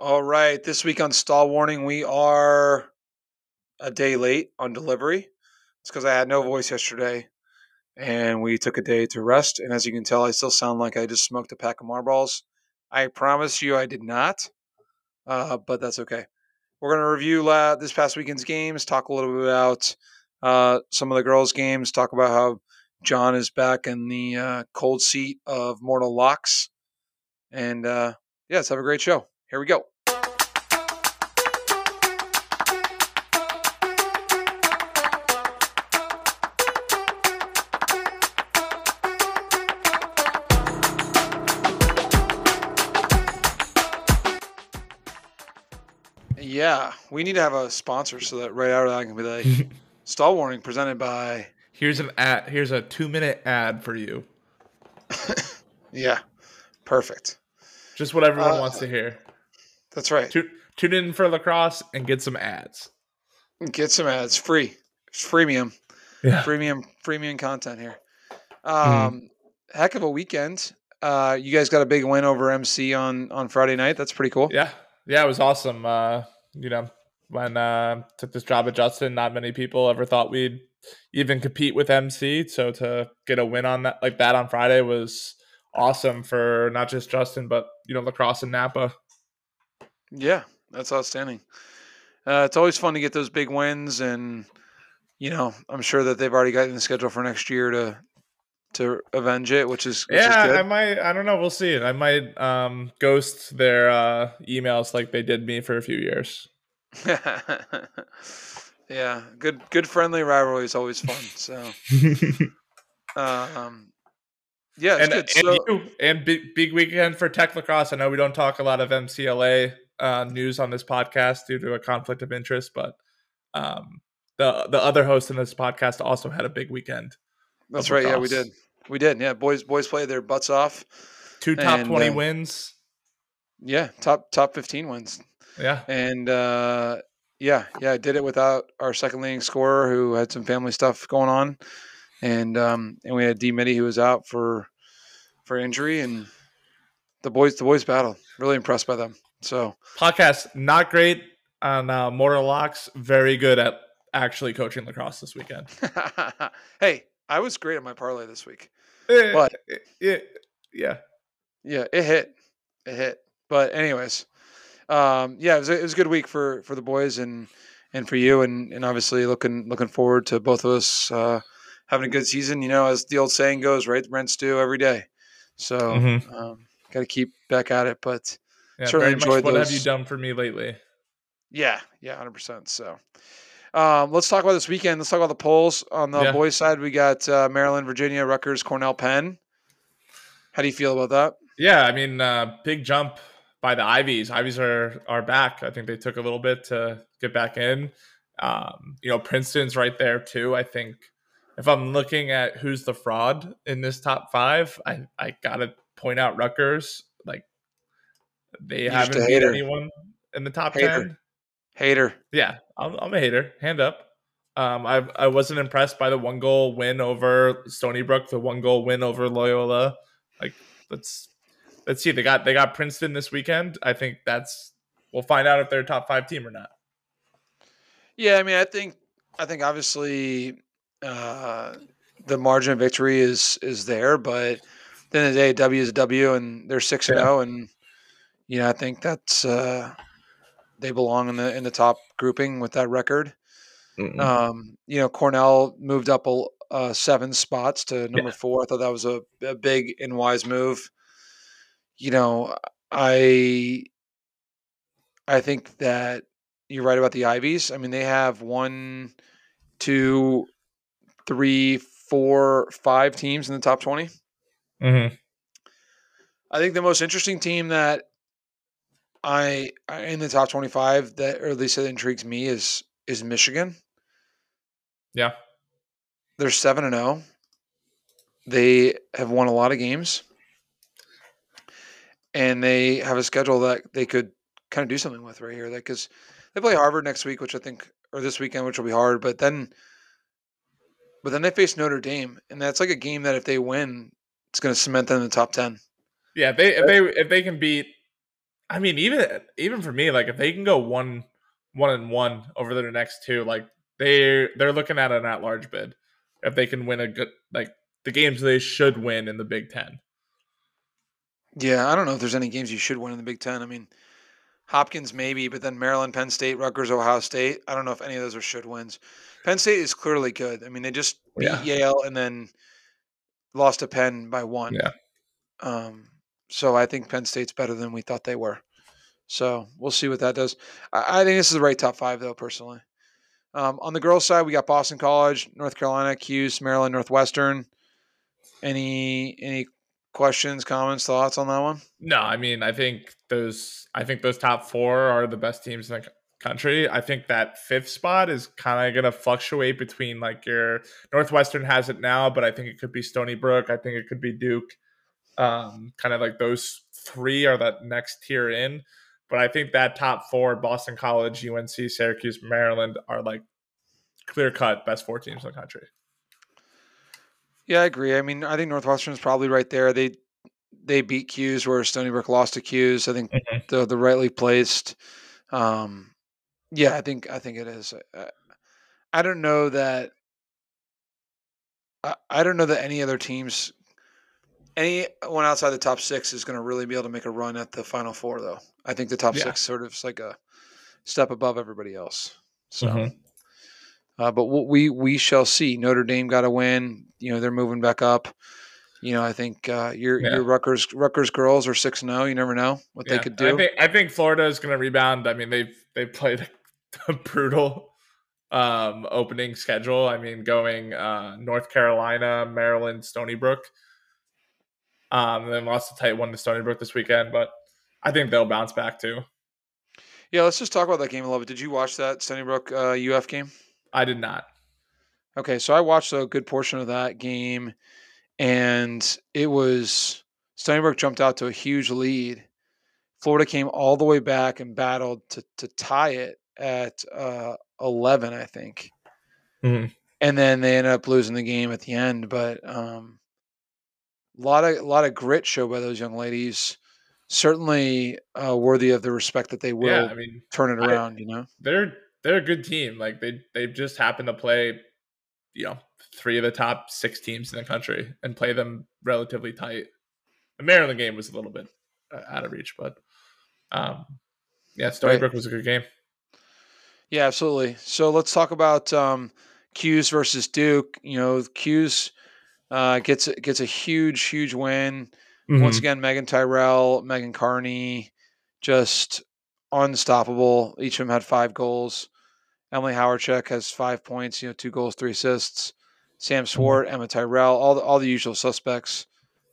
All right. This week on Stall Warning, we are a day late on delivery. It's because I had no voice yesterday and we took a day to rest. And as you can tell, I still sound like I just smoked a pack of marbles. I promise you I did not, uh, but that's okay. We're going to review this past weekend's games, talk a little bit about uh, some of the girls' games, talk about how John is back in the uh, cold seat of Mortal Locks. And uh, yeah, let's have a great show. Here we go. Yeah, we need to have a sponsor so that right out of that I can be like, stall warning presented by. Here's an ad. Here's a two minute ad for you. yeah, perfect. Just what everyone Uh, wants to hear. That's right. Tune, tune in for lacrosse and get some ads. Get some ads free. It's freemium. Yeah. Premium premium content here. Um heck of a weekend. Uh you guys got a big win over MC on on Friday night. That's pretty cool. Yeah. Yeah, it was awesome. Uh, you know, when uh took this job at Justin, not many people ever thought we'd even compete with MC. So to get a win on that like that on Friday was awesome for not just Justin, but you know, lacrosse and Napa. Yeah, that's outstanding. Uh, it's always fun to get those big wins, and you know, I'm sure that they've already gotten the schedule for next year to to avenge it, which is which yeah, is I might. I don't know. We'll see. I might um, ghost their uh, emails like they did me for a few years. yeah, good good friendly rivalry is always fun. So, um, yeah, it's and good. and, So, you, and big, big weekend for Tech Lacrosse. I know we don't talk a lot of MCLA uh, news on this podcast due to a conflict of interest, but um, the the other host in this podcast also had a big weekend. that's right. Yeah, we did. We did. Yeah, boys boys play their butts off. Two top And, twenty uh, wins. Yeah, top top 15 wins. Yeah, And uh, yeah, yeah, I did it without our second leading scorer who had some family stuff going on, and um, and we had D Mitty who was out for for injury, and the boys the boys battle. Really impressed by them. So podcast not great on uh, Mortal Locks. Very good at actually coaching lacrosse this weekend. hey, I was great at my parlay this week. Eh, But- eh, yeah, Yeah, it hit, it hit. But anyways, um, yeah, it was, a, it was a good week for for the boys and and for you, and and obviously looking looking forward to both of us uh, having a good season. You know, as the old saying goes, right? The Rents due every day. So Mhm. um, got to keep back at it. But yeah. Certainly very much enjoyed what have you done for me lately? yeah, yeah, hundred percent. So. Um, let's talk about this weekend. Let's talk about the polls. On the Yeah. boys' side, we got uh, Maryland, Virginia, Rutgers, Cornell, Penn. How do you feel about that? Yeah, I mean, uh, big jump by the Ivies. Ivies are are back. I think they took a little bit to get back in. Um, you know, Princeton's right there too. I think if I'm looking at who's the fraud in this top five, I I gotta point out Rutgers. They You're haven't beat hater. anyone in the top Hater. ten. Hater. Yeah, I'm, I'm a hater. Hand up. Um, I I wasn't impressed by the one goal win over Stony Brook, the one goal win over Loyola. Like let's let's see. They got they got Princeton this weekend. I think that's we'll find out if they're a top five team or not. Yeah, I mean, I think, I think obviously, uh, the margin of victory is is there, but at the end of the day, W is a W, and they're six and zero, and know, I think that's uh, they belong in the in the top grouping with that record. Um, you know, Cornell moved up a, uh, seven spots to number four. I thought that was a, a big and wise move. You know, I I think that you're right about the Ivies. I mean, they have one, two, three, four, five teams in the top twenty. Mhm. I think the most interesting team that I I- in the top twenty-five that, or at least that intrigues me, is is Michigan. Yeah. They're seven and zero. They have won a lot of games, and they have a schedule that they could kind of do something with right here. Like because they play Harvard next week, which I think, or this weekend, which will be hard. But then, but then they face Notre Dame, and that's like a game that if they win, it's going to cement them in the top ten. Yeah, if they if they if they can beat I mean, even even for me, like if they can go one one and one over their next two, like they they're looking at an at large bid if they can win a good like the games they should win in the Big Ten. Yeah, I don't know if there's any games you should win in the Big Ten. I mean, Hopkins maybe, but then Maryland, Penn State, Rutgers, Ohio State. I don't know if any of those are should wins. Penn State is clearly good. I mean, they just beat Yeah. Yale and then lost to Penn by one. Yeah. Um, so I think Penn State's better than we thought they were. So we'll see what that does. I, I think this is the right top five, though, personally. Um, on the girls' side, we got Boston College, North Carolina, Cuse, Maryland, Northwestern. Any any questions, comments, thoughts on that one? No, I mean, I think those I think those top four are the best teams in the country. I think that fifth spot is kind of going to fluctuate between like your Northwestern has it now, but I think it could be Stony Brook. I think it could be Duke. Um, kind of like those three are that next tier in. But I think that top four, Boston College, UNC, Syracuse, Maryland, are like clear cut best four teams in the country. Yeah, I agree. I mean, I think Northwestern's probably right there. They they beat Cuse where Stony Brook lost to Cuse. I think Mhm. the the rightly placed. Um, yeah, I think I think it is. I, I don't know that. I, I don't know that any other teams, anyone outside the top six, is going to really be able to make a run at the final four. Though I think the top Yeah. six sort of is like a step above everybody else. So. Mhm. Uh, but what we we shall see. Notre Dame got a win. You know they're moving back up. You know I think uh, your Yeah. your Rutgers Rutgers girls are six and zero. You never know what they could do. I think, I think Florida is going to rebound. I mean, they've they've played a brutal um, opening schedule. I mean, going uh, North Carolina, Maryland, Stony Brook, um, and then lost a tight one to Stony Brook this weekend. But I think they'll bounce back too. yeah, let's just talk about that game a little bit. Did you watch that Stony Brook uh, UF game? I did not. Okay, so I watched a good portion of that game, and it was Stony Brook jumped out to a huge lead. Florida came all the way back and battled to to tie it at uh, eleven, I think. Mhm. and then they ended up losing the game at the end. But um, a lot of a lot of grit show by those young ladies. Certainly uh, worthy of the respect that they will Yeah, I mean, turn it I- around. you know, they're they're a good team. Like they they just happen to play, you know, three of the top six teams in the country and play them relatively tight. The Maryland game was a little bit uh, out of reach, but um, yeah, Stony Right. Brook was a good game. yeah, absolutely. So let's talk about um, Cuse versus Duke. You know, Cuse uh, gets gets a huge huge win. Mm-hmm. Once again, Meaghan Tyrrell, Megan Carney, just unstoppable. Each of them had five goals. Emily Hawryschuk has five points, you know, two goals, three assists. Sam Swart, Emma Tyrrell, all the all the usual suspects,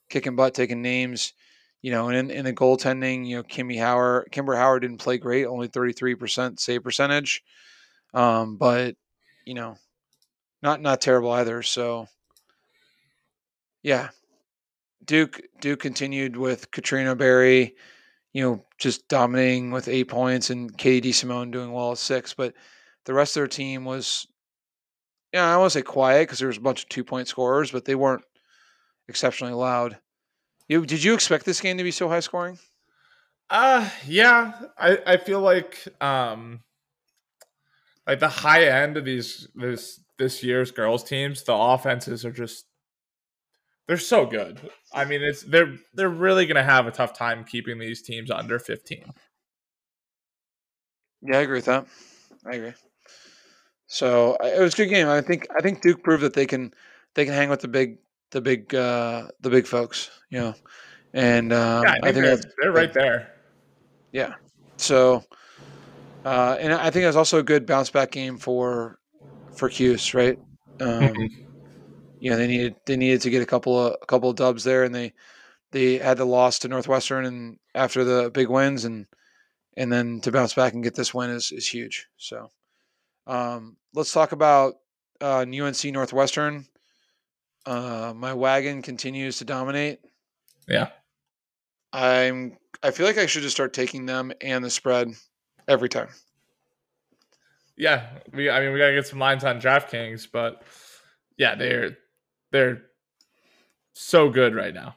kicking butt, taking names. You know, and in, in the goaltending, you know, Kimmy Howard, Kimber Howard didn't play great, only thirty three percent save percentage, um, but you know, not not terrible either. So, yeah, Duke Duke continued with Katrina Berry, you know, just dominating with eight points, and Katie Simone doing well at six. But the rest of their team was, yeah, I to say quiet because there was a bunch of two point scorers, but they weren't exceptionally loud. You did you expect this game to be so high scoring? Uh yeah, I I feel like um like the high end of these this this year's girls teams, the offenses are just they're so good. I mean, it's they're they're really going to have a tough time keeping these teams under 15. Yeah, I agree with that. I agree. So it was a good game. I think I think Duke proved that they can they can hang with the big the big uh, the big folks, you know. And um, yeah, I think, they're, they're right there. Yeah. So, uh, and I think it was also a good bounce back game for for Cuse, right? Um, Mhm. You know, they needed they needed to get a couple of a couple of dubs there, and they they had the loss to Northwestern, and after the big wins, and and then to bounce back and get this win is is huge. So, um, let's talk about uh, UNC Northwestern. Uh, my wagon continues to dominate. Yeah. I'm. I feel like I should just start taking them and the spread every time. Yeah, we I mean we got to get some lines on DraftKings, but yeah, they're they're so good right now.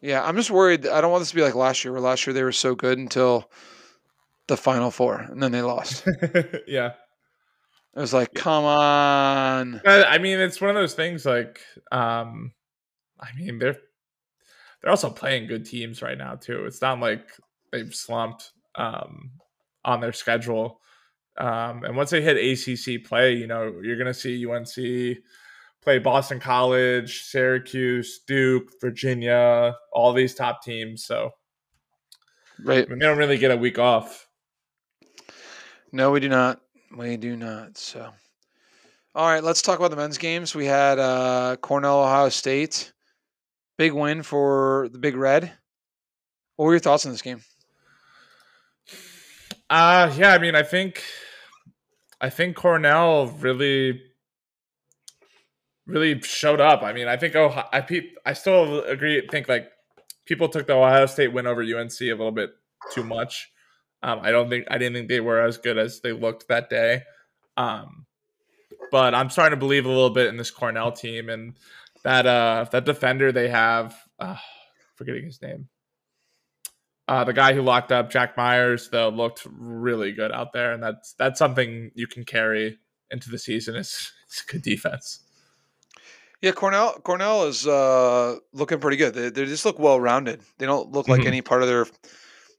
Yeah, I'm just worried. I don't want this to be like last year, where last year they were so good until the final four, and then they lost. yeah. It was like, come on. I mean, it's one of those things. Like, um, I mean, they're they're also playing good teams right now too. It's not like they've slumped um, on their schedule. Um, and once they hit ACC play, you know, you're going to see UNC play Boston College, Syracuse, Duke, Virginia, all these top teams. So, right, I mean, they don't really get a week off. No, we do not. We do not. So, all right, let's talk about the men's games. We had uh, Cornell, Ohio State, big win for the Big Red. What were your thoughts on this game? Uh yeah, I mean, I think I think Cornell really really showed up. I mean, I think oh, I I still agree. Think like people took the Ohio State win over UNC a little bit too much. Um, I don't think I didn't think they were as good as they looked that day. Um, but I'm starting to believe a little bit in this Cornell team and that uh that defender they have. Uh, forgetting his name. Uh, the guy who locked up Jack Myers though looked really good out there, and that's that's something you can carry into the season. Is it's good defense. Yeah, Cornell Cornell is uh, looking pretty good. They, they just look well rounded. They don't look like mm-hmm. any part of their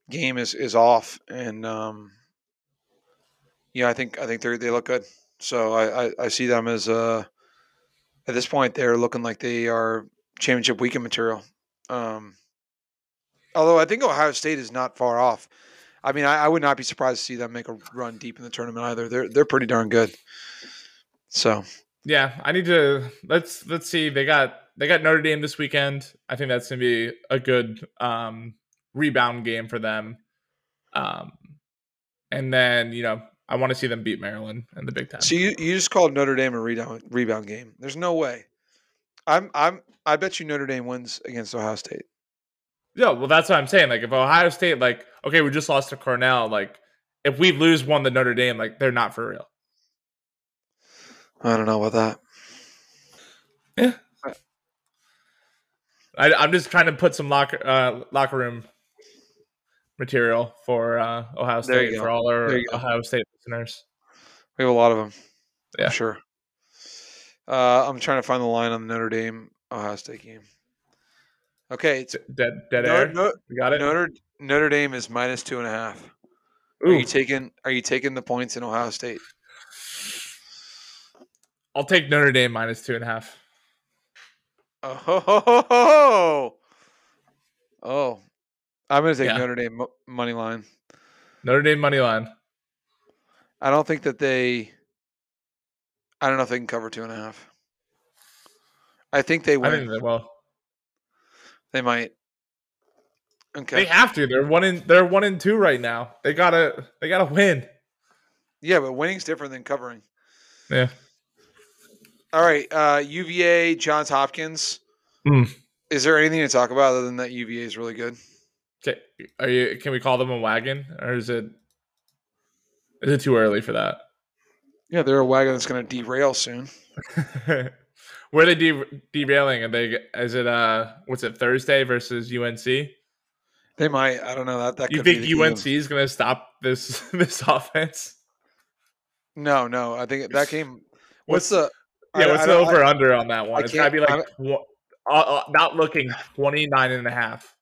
game is is off, and um, yeah, I think I think they they look good. So I, I, I see them as uh, at this point they're looking like they are championship weekend material. Um, although I think Ohio State is not far off. I mean, I, I, would not be surprised to see them make a run deep in the tournament either. They're they're pretty darn good. So yeah, I need to let's let's see. They got they got Notre Dame this weekend. I think that's gonna be a good um, rebound game for them. Um, and then you know I want to see them beat Maryland in the Big Ten. So you, you just called Notre Dame a rebound rebound game. There's no way. I'm I'm I bet you Notre Dame wins against Ohio State. Yeah, well that's what I'm saying. Like if Ohio State like okay, we just lost to Cornell, like if we lose one to Notre Dame, like they're not for real. I don't know about that. Yeah. I, am just trying to put some locker uh, locker room material for uh, Ohio State for all our Ohio State listeners. We have a lot of them. Yeah, I'm sure. Uh, I'm trying to find the line on the Notre Dame Ohio State game. Okay, it's dead dead Notre, air. No, we got it. Notre Notre Dame is minus two and a half. Ooh. Are you taking Are you taking the points in Ohio State? I'll take Notre Dame minus two and a half. Oh, ho, ho, ho, oh, I'm going to take yeah. Notre Dame money line. Notre Dame money line. I don't think that they. I don't know if they can cover two and a half. I think they win. I think they will. They might. Okay. They have to. They're one in. They're one in two right now. They gotta. They gotta win. Yeah, but winning's different than covering. Yeah. All right, uh, UVA, Johns Hopkins. Mm. Is there anything to talk about other than that UVA is really good? Okay, are you? Can we call them a wagon, or is it? Is it too early for that? Yeah, they're a wagon that's going to derail soon. Where are they de- derailing? Are they? Is it? Uh, what's it? Thursday versus UNC. They might. I don't know that. That you think UNC is going to stop this this offense? No, no. I think that game. What's, what's the yeah, what's the over I, under on that one? It's gotta be like uh, uh, not looking 29 and a half.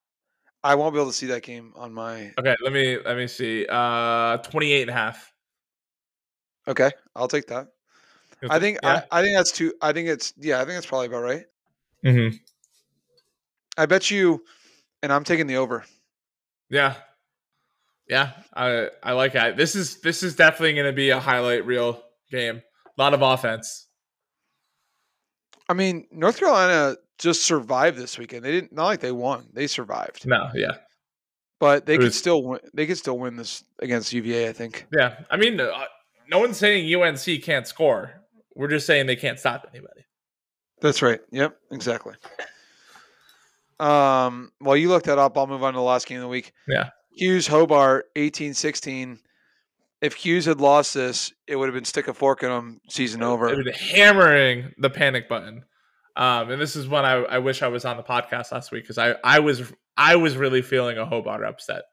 I won't be able to see that game on my Okay, let me let me see. Uh 28 and a half. Okay, I'll take that. I think yeah. I, I think that's too I think it's yeah, I think that's probably about right. Mm-hmm. I bet you and I'm taking the over. Yeah. Yeah, I I like that. This is this is definitely going to be a highlight reel game. A lot of offense. I mean, North Carolina just survived this weekend. They didn't not like they won; they survived. No, yeah, but they it could still win. They could still win this against UVA. I think. Yeah, I mean, uh, no one's saying UNC can't score. We're just saying they can't stop anybody. That's right. Yep, exactly. Um, Well, you look that up, I'll move on to the last game of the week. Yeah. Cuse Hobart, 18 16 if Cuse had lost this, it would have been stick a fork in him season over. It would hammering the panic button. Um, and this is when I, I wish I was on the podcast last week because I, I was I was really feeling a Hobart upset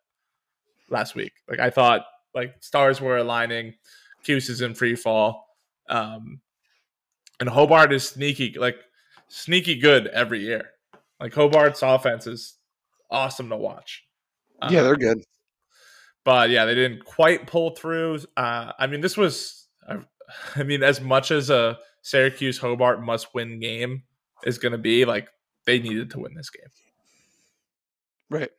last week. Like I thought like stars were aligning, Cuse is in free fall. Um, and Hobart is sneaky, like sneaky good every year. Like Hobart's offense is awesome to watch. Um, yeah, they're good. But yeah, they didn't quite pull through. Uh, I mean, this was, I mean, as much as a Syracuse Hobart must win game is going to be, like they needed to win this game. Right.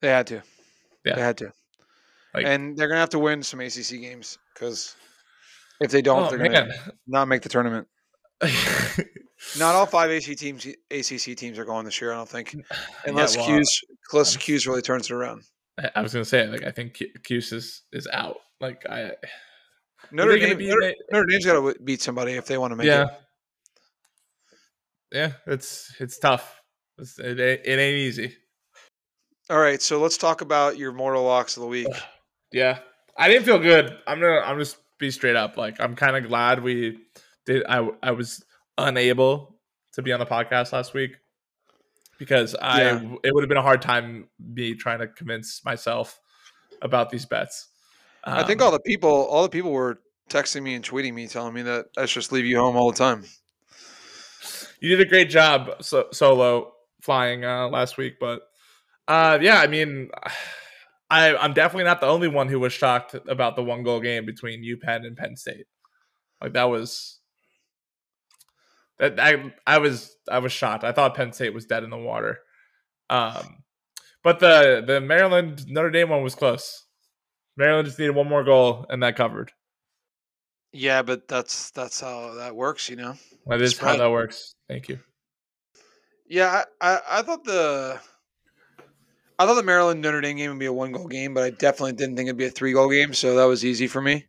They had to. Yeah. They had to. Like, and they're going to have to win some ACC games because if they don't, oh, they're going to not make the tournament. not all five ACC teams, ACC teams are going this year. I don't think, unless yeah, well, Cuse, unless Cuse really turns it around. I was going to say, like, I think Cuse is is out. Like, I Notre Dame, Notre, Notre Dame's got to beat somebody if they want to make yeah. it. Yeah, it's it's tough. It's, it, it ain't easy. All right, so let's talk about your mortal locks of the week. Yeah, I didn't feel good. I'm gonna I'm just be straight up. Like I'm kind of glad we did. I I was unable to be on the podcast last week because I yeah. it would have been a hard time me trying to convince myself about these bets. Um, I think all the people all the people were texting me and tweeting me telling me that I should just leave you home all the time. You did a great job so, solo flying uh, last week, but uh, yeah, I mean, I, I'm definitely not the only one who was shocked about the one goal game between UPenn and Penn State. Like that was that I I was I was shocked. I thought Penn State was dead in the water. Um, but the the Maryland Notre Dame one was close. Maryland just needed one more goal and that covered. Yeah, but that's that's how that works, you know. That is Spread. how that works. Thank you. Yeah, I, I, I thought the I thought the Maryland Notre Dame game would be a one goal game, but I definitely didn't think it'd be a three goal game, so that was easy for me.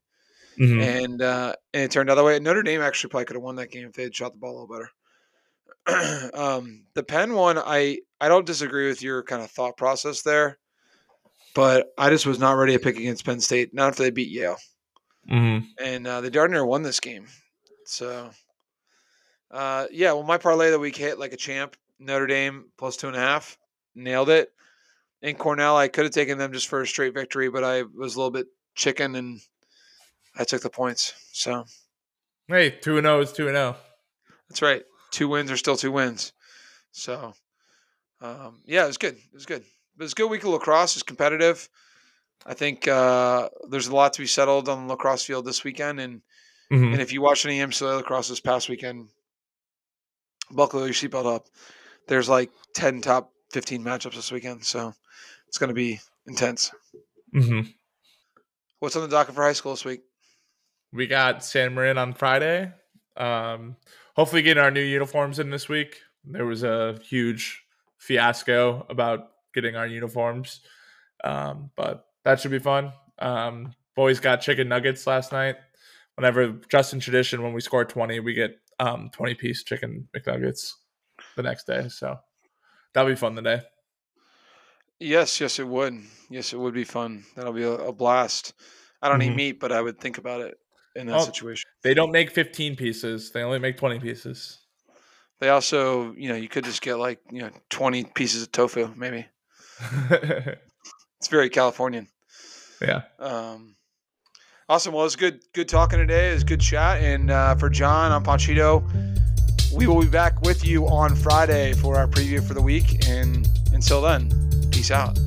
Mm-hmm. And uh, and it turned out that way. Notre Dame actually probably could have won that game if they had shot the ball a little better. um, the Penn one, I I don't disagree with your kind of thought process there, but I just was not ready to pick against Penn State. Not after they beat Yale, mm-hmm. and uh, the Dardanelle won this game. So, uh, yeah, well, my parlay that week hit like a champ. Notre Dame plus two and a half, nailed it in Cornell, I could have taken them just for a straight victory, but I was a little bit chicken and I took the points. So, hey, two and zero oh is two and zero. Oh. That's right. Two wins are still two wins. So, um, yeah, it was good. It was good. It was a good week of lacrosse. It's competitive. I think uh, there's a lot to be settled on the lacrosse field this weekend, and mm-hmm. and if you watch any MCLA lacrosse this past weekend, buckle your seatbelt up. There's like ten top 15 matchups this weekend, so it's going to be intense. Mm-hmm. What's on the docket for high school this week? We got San Marin on Friday. Um, hopefully, getting our new uniforms in this week. There was a huge fiasco about getting our uniforms, um, but that should be fun. Um, boys got chicken nuggets last night. Whenever Justin tradition, when we score twenty, we get um, twenty piece chicken McNuggets the next day. So that'll be fun today. Yes, yes, it would. Yes, it would be fun. That'll be a, a blast. I don't mm-hmm. eat meat, but I would think about it in that oh, situation. They don't make 15 pieces. They only make 20 pieces. They also, you know, you could just get like, you know, 20 pieces of tofu, maybe. it's very Californian. Yeah. Um, awesome. Well, it's good, good talking today. It's good chat. And uh, for John, I'm Panchito. We will be back with you on Friday for our preview for the week. And until then, Peace out.